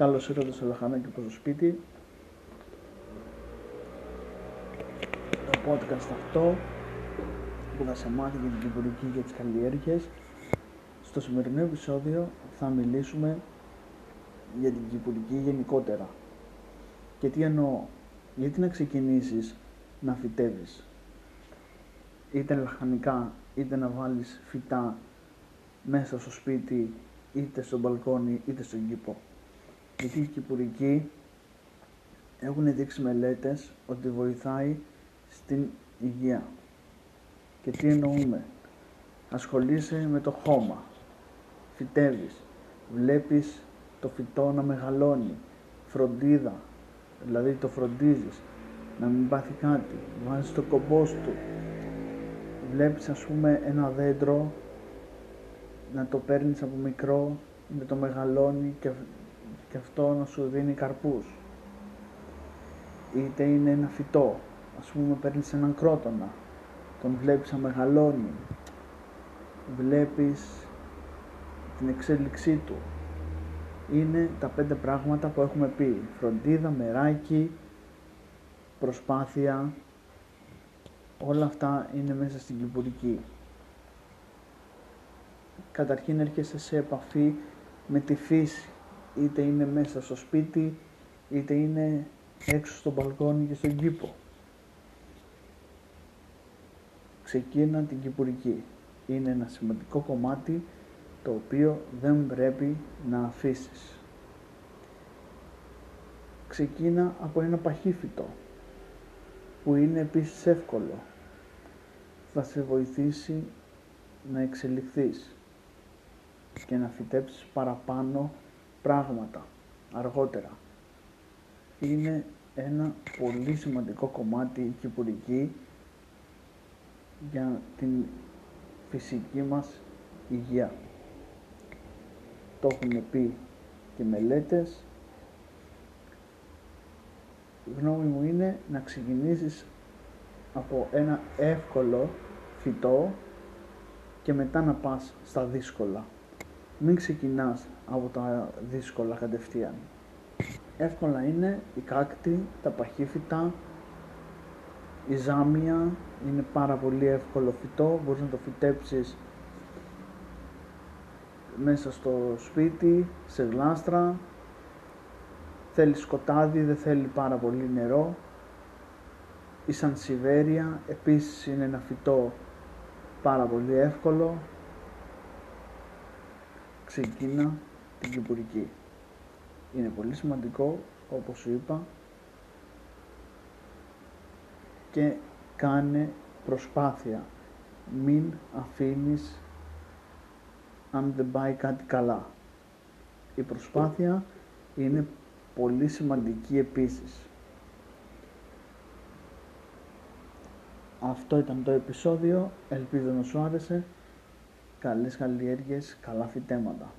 Καλώς ήρθατε στο και προς το σπίτι. Το podcast αυτό που θα σε μάθει για την κυπουρική και τις καλλιέργειες. Στο σημερινό επεισόδιο θα μιλήσουμε για την κυπουρική γενικότερα. Και τι εννοώ, γιατί να ξεκινήσεις να φυτεύεις; Είτε λαχανικά, είτε να βάλεις φυτά μέσα στο σπίτι, είτε στο μπαλκόνι, είτε στον κήπο. Γιατί οι κυπουρικοί έχουν δείξει μελέτες ότι βοηθάει στην υγεία. Και τι εννοούμε; Ασχολείσαι με το χώμα. Φυτεύεις. Βλέπεις το φυτό να μεγαλώνει. Φροντίδα. Δηλαδή το φροντίζεις. Να μην πάθει κάτι. Βάζεις το κομπός του. Βλέπεις ας πούμε ένα δέντρο να το παίρνεις από μικρό, να το μεγαλώνει και, και αυτό να σου δίνει καρπούς. Είτε είναι ένα φυτό, ας πούμε παίρνεις έναν κρότονα, τον βλέπεις να μεγαλώνει, βλέπεις την εξέλιξή του. Είναι τα πέντε πράγματα που έχουμε πει. Φροντίδα, μεράκι, προσπάθεια, όλα αυτά είναι μέσα στην κυπουρική καταρχήν έρχεσαι σε επαφή με τη φύση. Είτε είναι μέσα στο σπίτι, είτε είναι έξω στο μπαλκόνι και στον κήπο. Ξεκίνα την κυπουρική. Είναι ένα σημαντικό κομμάτι το οποίο δεν πρέπει να αφήσεις. Ξεκίνα από ένα παχύφυτο που είναι επίσης εύκολο. Θα σε βοηθήσει να εξελιχθείς και να φυτέψεις παραπάνω πράγματα αργότερα. Είναι ένα πολύ σημαντικό κομμάτι η κυπουρική για την φυσική μας υγεία. Το έχουν πει και μελέτες. Η γνώμη μου είναι να ξεκινήσεις από ένα εύκολο φυτό και μετά να πας στα δύσκολα μην ξεκινάς από τα δύσκολα κατευθείαν. Εύκολα είναι η κάκτη, τα παχύφυτα, η ζάμια είναι πάρα πολύ εύκολο φυτό, μπορείς να το φυτέψεις μέσα στο σπίτι, σε γλάστρα, θέλεις σκοτάδι, δεν θέλει πάρα πολύ νερό. Η σανσιβέρια επίσης είναι ένα φυτό πάρα πολύ εύκολο, ξεκίνα την κυπουρική. Είναι πολύ σημαντικό, όπως σου είπα, και κάνε προσπάθεια. Μην αφήνεις αν δεν πάει κάτι καλά. Η προσπάθεια είναι πολύ σημαντική επίσης. Αυτό ήταν το επεισόδιο, ελπίζω να σου άρεσε. Καλές καλλιέργειες, καλά φυτέματα.